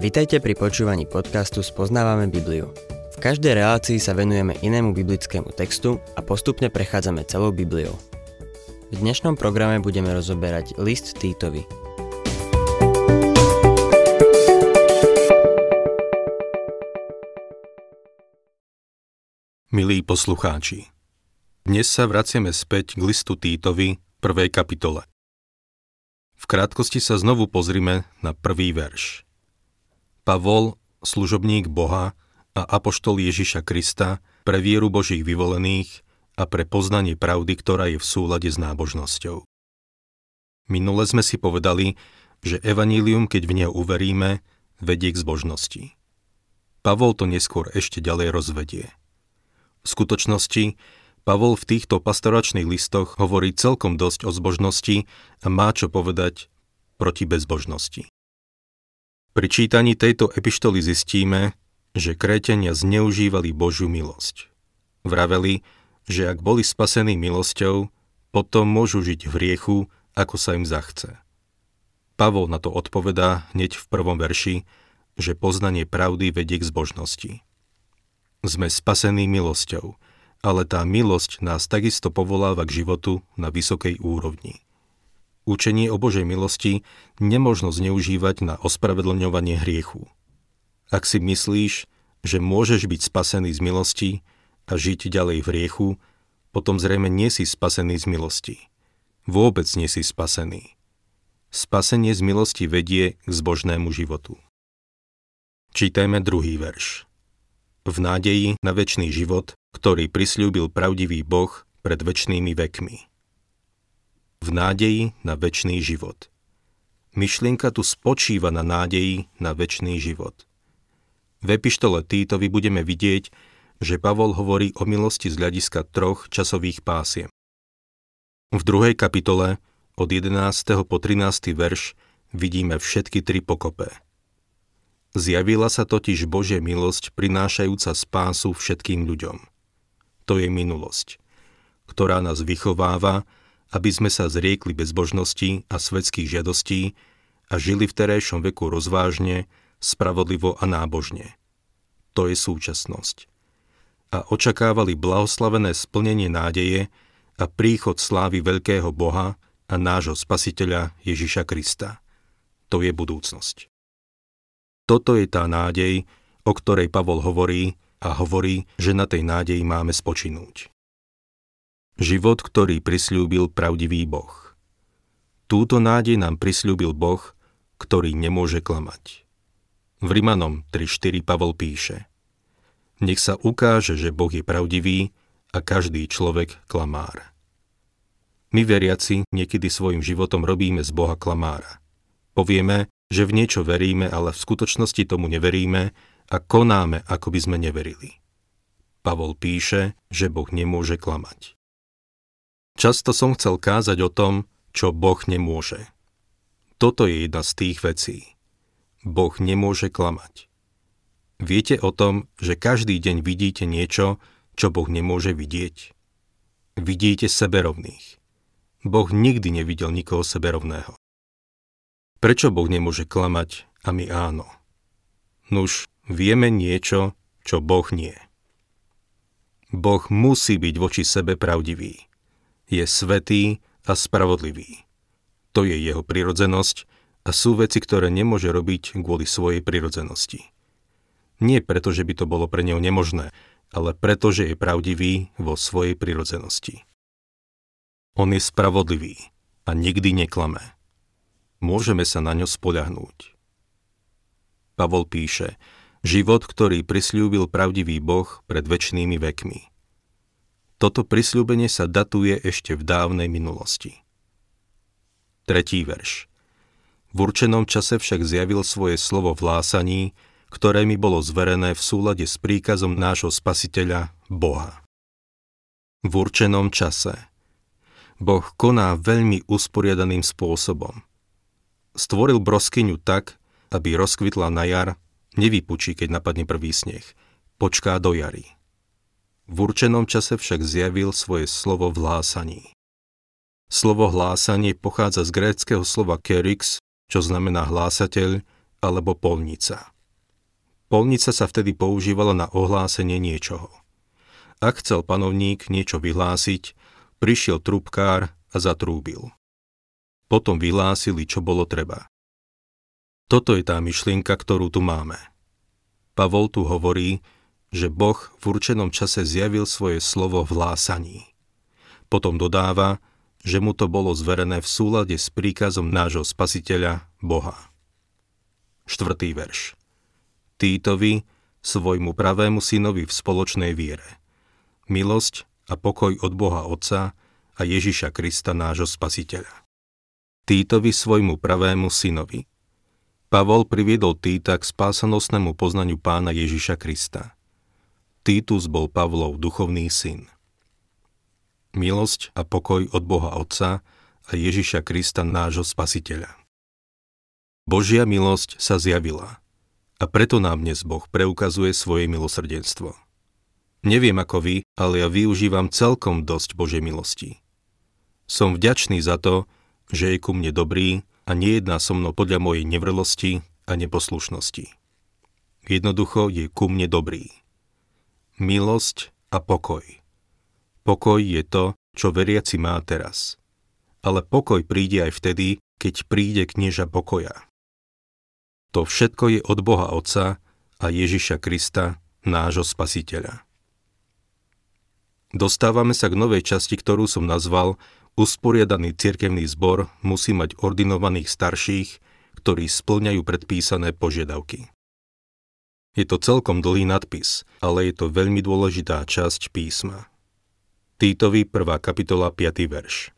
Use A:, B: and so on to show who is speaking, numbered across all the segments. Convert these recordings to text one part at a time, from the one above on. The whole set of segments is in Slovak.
A: Vitajte pri počúvaní podcastu Spoznávame Bibliu. V každej relácii sa venujeme inému biblickému textu a postupne prechádzame celou Bibliou. V dnešnom programe budeme rozoberať list Týtovi.
B: Milí poslucháči, dnes sa vraciame späť k listu Týtovi, prvej kapitole. V krátkosti sa znovu pozrime na prvý verš. Pavol, služobník Boha a apoštol Ježiša Krista pre vieru Božích vyvolených a pre poznanie pravdy, ktorá je v súlade s nábožnosťou. Minule sme si povedali, že evanílium, keď v neho uveríme, vedie k zbožnosti. Pavol to neskôr ešte ďalej rozvedie. V skutočnosti Pavol v týchto pastoračných listoch hovorí celkom dosť o zbožnosti a má čo povedať proti bezbožnosti. Pri čítaní tejto epištoly zistíme, že krétenia zneužívali Božiu milosť. Vraveli, že ak boli spasení milosťou, potom môžu žiť v riechu, ako sa im zachce. Pavol na to odpovedá hneď v prvom verši, že poznanie pravdy vedie k zbožnosti. Sme spasení milosťou, ale tá milosť nás takisto povoláva k životu na vysokej úrovni. Učenie o Božej milosti nemožno zneužívať na ospravedlňovanie hriechu. Ak si myslíš, že môžeš byť spasený z milosti a žiť ďalej v hriechu, potom zrejme nie si spasený z milosti. Vôbec nie si spasený. Spasenie z milosti vedie k zbožnému životu. Čítajme druhý verš v nádeji na väčší život, ktorý prislúbil pravdivý Boh pred väčšnými vekmi. V nádeji na väčší život. Myšlienka tu spočíva na nádeji na väčší život. V epištole Týtovi budeme vidieť, že Pavol hovorí o milosti z hľadiska troch časových pásiem. V druhej kapitole od 11. po 13. verš vidíme všetky tri pokope. Zjavila sa totiž Božia milosť prinášajúca spásu všetkým ľuďom. To je minulosť, ktorá nás vychováva, aby sme sa zriekli bezbožnosti a svetských žiadostí a žili v terajšom veku rozvážne, spravodlivo a nábožne. To je súčasnosť. A očakávali blahoslavené splnenie nádeje a príchod slávy veľkého Boha a nášho Spasiteľa Ježiša Krista. To je budúcnosť. Toto je tá nádej, o ktorej Pavol hovorí a hovorí, že na tej nádeji máme spočinúť. Život, ktorý prisľúbil pravdivý Boh. Túto nádej nám prisľúbil Boh, ktorý nemôže klamať. V Rimanom 3.4 Pavol píše Nech sa ukáže, že Boh je pravdivý a každý človek klamár. My veriaci niekedy svojim životom robíme z Boha klamára. Povieme, že v niečo veríme, ale v skutočnosti tomu neveríme a konáme, ako by sme neverili. Pavol píše, že Boh nemôže klamať. Často som chcel kázať o tom, čo Boh nemôže. Toto je jedna z tých vecí. Boh nemôže klamať. Viete o tom, že každý deň vidíte niečo, čo Boh nemôže vidieť? Vidíte seberovných. Boh nikdy nevidel nikoho seberovného. Prečo Boh nemôže klamať a my áno? Nuž, vieme niečo, čo Boh nie. Boh musí byť voči sebe pravdivý. Je svetý a spravodlivý. To je jeho prirodzenosť a sú veci, ktoré nemôže robiť kvôli svojej prirodzenosti. Nie preto, že by to bolo pre neho nemožné, ale preto, že je pravdivý vo svojej prirodzenosti. On je spravodlivý a nikdy neklame môžeme sa na ňo spoľahnúť. Pavol píše, život, ktorý prisľúbil pravdivý Boh pred väčšnými vekmi. Toto prisľúbenie sa datuje ešte v dávnej minulosti. Tretí verš. V určenom čase však zjavil svoje slovo v lásaní, ktoré mi bolo zverené v súlade s príkazom nášho spasiteľa, Boha. V určenom čase. Boh koná veľmi usporiadaným spôsobom – Stvoril broskyňu tak, aby rozkvitla na jar, nevypučí, keď napadne prvý sneh. Počká do jary. V určenom čase však zjavil svoje slovo v hlásaní. Slovo hlásanie pochádza z gréckého slova kerix, čo znamená hlásateľ alebo polnica. Polnica sa vtedy používala na ohlásenie niečoho. Ak chcel panovník niečo vyhlásiť, prišiel trubkár a zatrúbil. Potom vyhlásili, čo bolo treba. Toto je tá myšlienka, ktorú tu máme. Pavol tu hovorí, že Boh v určenom čase zjavil svoje slovo v hlásaní. Potom dodáva, že mu to bolo zverené v súlade s príkazom nášho spasiteľa, Boha. Štvrtý verš. Týtovi, svojmu pravému synovi v spoločnej viere. Milosť a pokoj od Boha Otca a Ježiša Krista nášho spasiteľa. Týtovi svojmu pravému synovi. Pavol priviedol Týta k spásanostnému poznaniu pána Ježiša Krista. Týtus bol Pavlov duchovný syn. Milosť a pokoj od Boha Otca a Ježiša Krista nášho spasiteľa. Božia milosť sa zjavila a preto nám dnes Boh preukazuje svoje milosrdenstvo. Neviem ako vy, ale ja využívam celkom dosť Božej milosti. Som vďačný za to, že je ku mne dobrý a nejedná so mnou podľa mojej nevrlosti a neposlušnosti. Jednoducho je ku mne dobrý. Milosť a pokoj. Pokoj je to, čo veriaci má teraz. Ale pokoj príde aj vtedy, keď príde knieža pokoja. To všetko je od Boha Otca a Ježiša Krista, nášho Spasiteľa. Dostávame sa k novej časti, ktorú som nazval Usporiadaný cirkevný zbor musí mať ordinovaných starších, ktorí splňajú predpísané požiadavky. Je to celkom dlhý nadpis, ale je to veľmi dôležitá časť písma. Týtovi 1. kapitola 5. verš.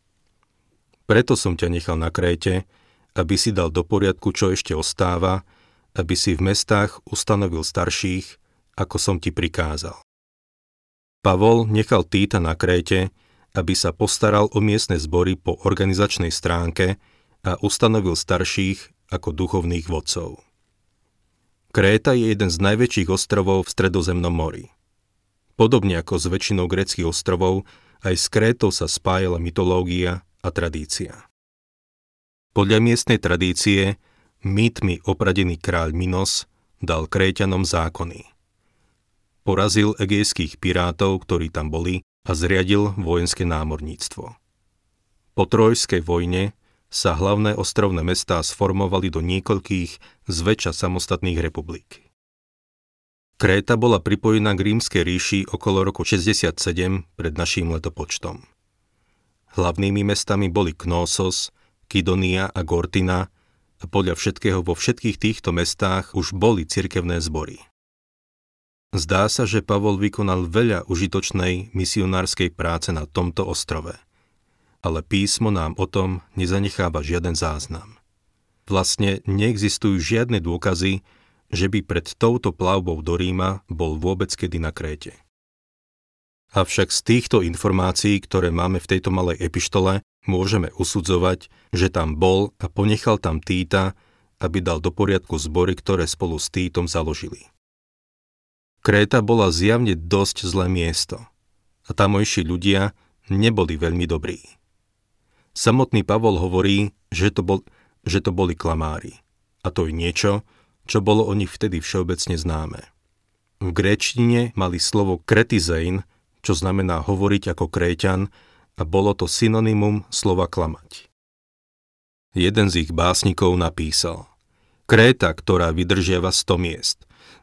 B: Preto som ťa nechal na Kréte, aby si dal do poriadku, čo ešte ostáva, aby si v mestách ustanovil starších, ako som ti prikázal. Pavol nechal Týta na Kréte, aby sa postaral o miestne zbory po organizačnej stránke a ustanovil starších ako duchovných vodcov. Kréta je jeden z najväčších ostrovov v Stredozemnom mori. Podobne ako s väčšinou greckých ostrovov, aj s Krétou sa spájala mytológia a tradícia. Podľa miestnej tradície mýtmi opradený kráľ Minos dal Kréťanom zákony. Porazil egejských pirátov, ktorí tam boli, a zriadil vojenské námorníctvo. Po trojskej vojne sa hlavné ostrovné mestá sformovali do niekoľkých zväčša samostatných republik. Kréta bola pripojená k rímskej ríši okolo roku 67 pred naším letopočtom. Hlavnými mestami boli Knossos, Kidonia a Gortina a podľa všetkého vo všetkých týchto mestách už boli cirkevné zbory. Zdá sa, že Pavol vykonal veľa užitočnej misionárskej práce na tomto ostrove. Ale písmo nám o tom nezanecháva žiaden záznam. Vlastne neexistujú žiadne dôkazy, že by pred touto plavbou do Ríma bol vôbec kedy na Kréte. Avšak z týchto informácií, ktoré máme v tejto malej epištole, môžeme usudzovať, že tam bol a ponechal tam Týta, aby dal do poriadku zbory, ktoré spolu s Týtom založili. Kréta bola zjavne dosť zlé miesto a tamojší ľudia neboli veľmi dobrí. Samotný Pavol hovorí, že to, bol, že to boli klamári. A to je niečo, čo bolo o nich vtedy všeobecne známe. V gréčtine mali slovo kretizein, čo znamená hovoriť ako kréťan a bolo to synonymum slova klamať. Jeden z ich básnikov napísal Kréta, ktorá vydržiava 100 miest,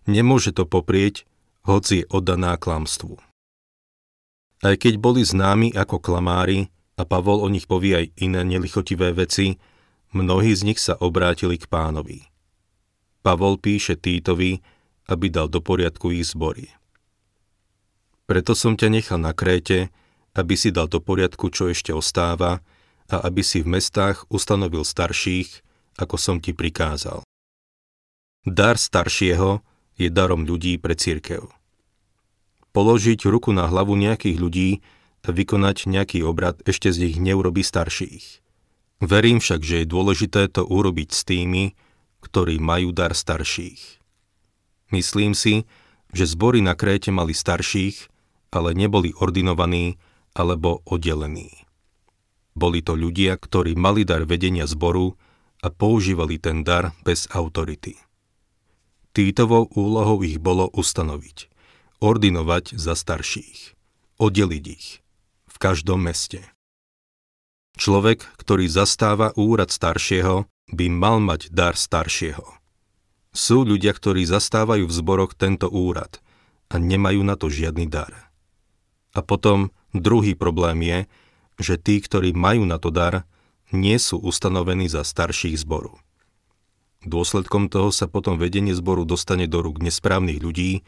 B: nemôže to poprieť, hoci je oddaná klamstvu. Aj keď boli známi ako klamári a Pavol o nich povie aj iné nelichotivé veci, mnohí z nich sa obrátili k pánovi. Pavol píše Týtovi, aby dal do poriadku ich zbory. Preto som ťa nechal na Kréte, aby si dal do poriadku, čo ešte ostáva, a aby si v mestách ustanovil starších, ako som ti prikázal. Dar staršieho je darom ľudí pre církev položiť ruku na hlavu nejakých ľudí vykonať nejaký obrad ešte z nich neurobi starších. Verím však, že je dôležité to urobiť s tými, ktorí majú dar starších. Myslím si, že zbory na Kréte mali starších, ale neboli ordinovaní alebo oddelení. Boli to ľudia, ktorí mali dar vedenia zboru a používali ten dar bez autority. Týtovou úlohou ich bolo ustanoviť, ordinovať za starších, oddeliť ich každom meste. Človek, ktorý zastáva úrad staršieho, by mal mať dar staršieho. Sú ľudia, ktorí zastávajú v zboroch tento úrad a nemajú na to žiadny dar. A potom druhý problém je, že tí, ktorí majú na to dar, nie sú ustanovení za starších zboru. Dôsledkom toho sa potom vedenie zboru dostane do rúk nesprávnych ľudí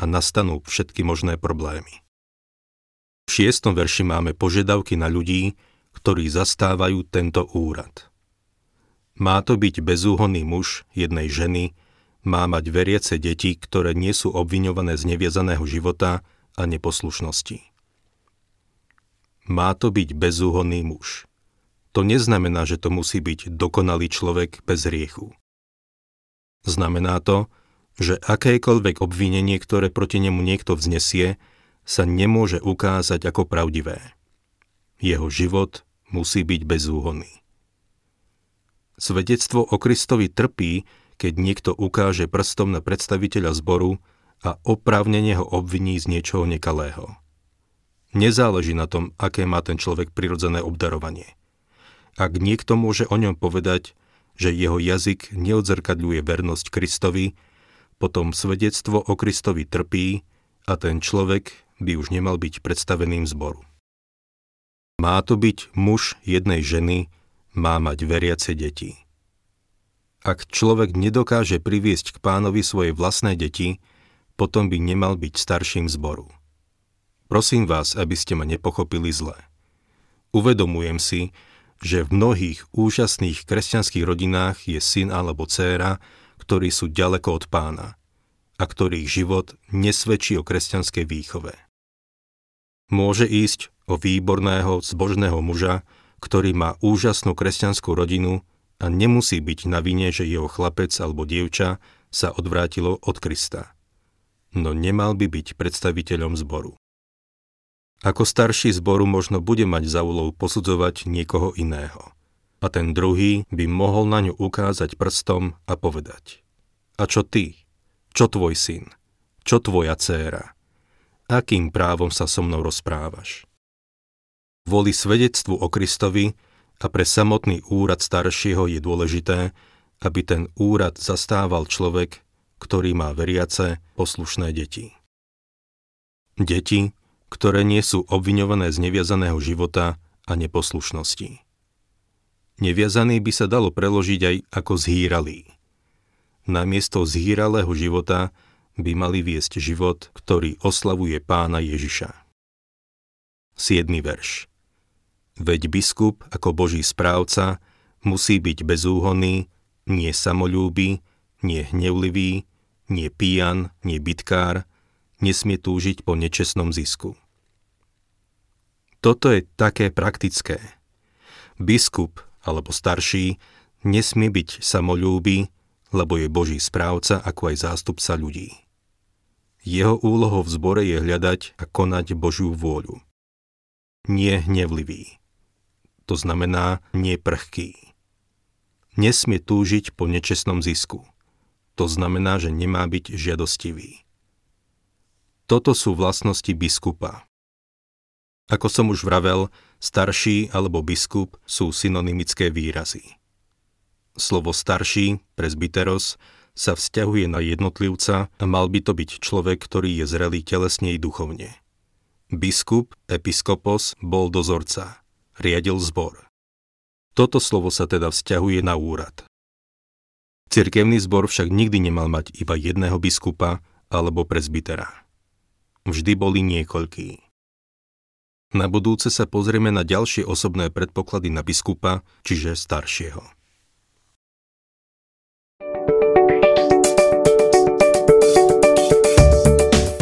B: a nastanú všetky možné problémy. V šiestom verši máme požiadavky na ľudí, ktorí zastávajú tento úrad. Má to byť bezúhonný muž jednej ženy, má mať veriace deti, ktoré nie sú obviňované z neviazaného života a neposlušnosti. Má to byť bezúhonný muž. To neznamená, že to musí byť dokonalý človek bez riechu. Znamená to, že akékoľvek obvinenie, ktoré proti nemu niekto vznesie, sa nemôže ukázať ako pravdivé. Jeho život musí byť bezúhonný. Svedectvo o Kristovi trpí, keď niekto ukáže prstom na predstaviteľa zboru a oprávnene ho obviní z niečoho nekalého. Nezáleží na tom, aké má ten človek prirodzené obdarovanie. Ak niekto môže o ňom povedať, že jeho jazyk neodzrkadľuje vernosť Kristovi, potom svedectvo o Kristovi trpí a ten človek by už nemal byť predstaveným zboru. Má to byť muž jednej ženy, má mať veriace deti. Ak človek nedokáže priviesť k pánovi svoje vlastné deti, potom by nemal byť starším zboru. Prosím vás, aby ste ma nepochopili zle. Uvedomujem si, že v mnohých úžasných kresťanských rodinách je syn alebo dcéra, ktorí sú ďaleko od pána a ktorých život nesvedčí o kresťanskej výchove. Môže ísť o výborného, zbožného muža, ktorý má úžasnú kresťanskú rodinu a nemusí byť na vine, že jeho chlapec alebo dievča sa odvrátilo od Krista. No nemal by byť predstaviteľom zboru. Ako starší zboru možno bude mať za úlohu posudzovať niekoho iného. A ten druhý by mohol na ňu ukázať prstom a povedať. A čo ty? Čo tvoj syn? Čo tvoja dcéra? Akým právom sa so mnou rozprávaš? Kvôli svedectvu o Kristovi a pre samotný úrad staršieho je dôležité, aby ten úrad zastával človek, ktorý má veriace, poslušné deti. Deti, ktoré nie sú obviňované z neviazaného života a neposlušnosti. Neviazaný by sa dalo preložiť aj ako zhýralý. Namiesto zhýralého života by mali viesť život, ktorý oslavuje pána Ježiša. 7. verš Veď biskup ako Boží správca musí byť bezúhonný, nie samolúby, nie hnevlivý, nie pijan, nie bitkár, nesmie túžiť po nečestnom zisku. Toto je také praktické. Biskup alebo starší nesmie byť samolúby, lebo je Boží správca ako aj zástupca ľudí. Jeho úlohou v zbore je hľadať a konať Božiu vôľu. Nie hnevlivý to znamená nie prchký. Nesmie túžiť po nečestnom zisku. To znamená, že nemá byť žiadostivý. Toto sú vlastnosti biskupa. Ako som už vravel, starší alebo biskup sú synonymické výrazy. Slovo starší, presbyteros, sa vzťahuje na jednotlivca a mal by to byť človek, ktorý je zrelý telesne i duchovne. Biskup, episkopos, bol dozorca riadil zbor. Toto slovo sa teda vzťahuje na úrad. Cirkevný zbor však nikdy nemal mať iba jedného biskupa alebo prezbitera. Vždy boli niekoľkí. Na budúce sa pozrieme na ďalšie osobné predpoklady na biskupa, čiže staršieho.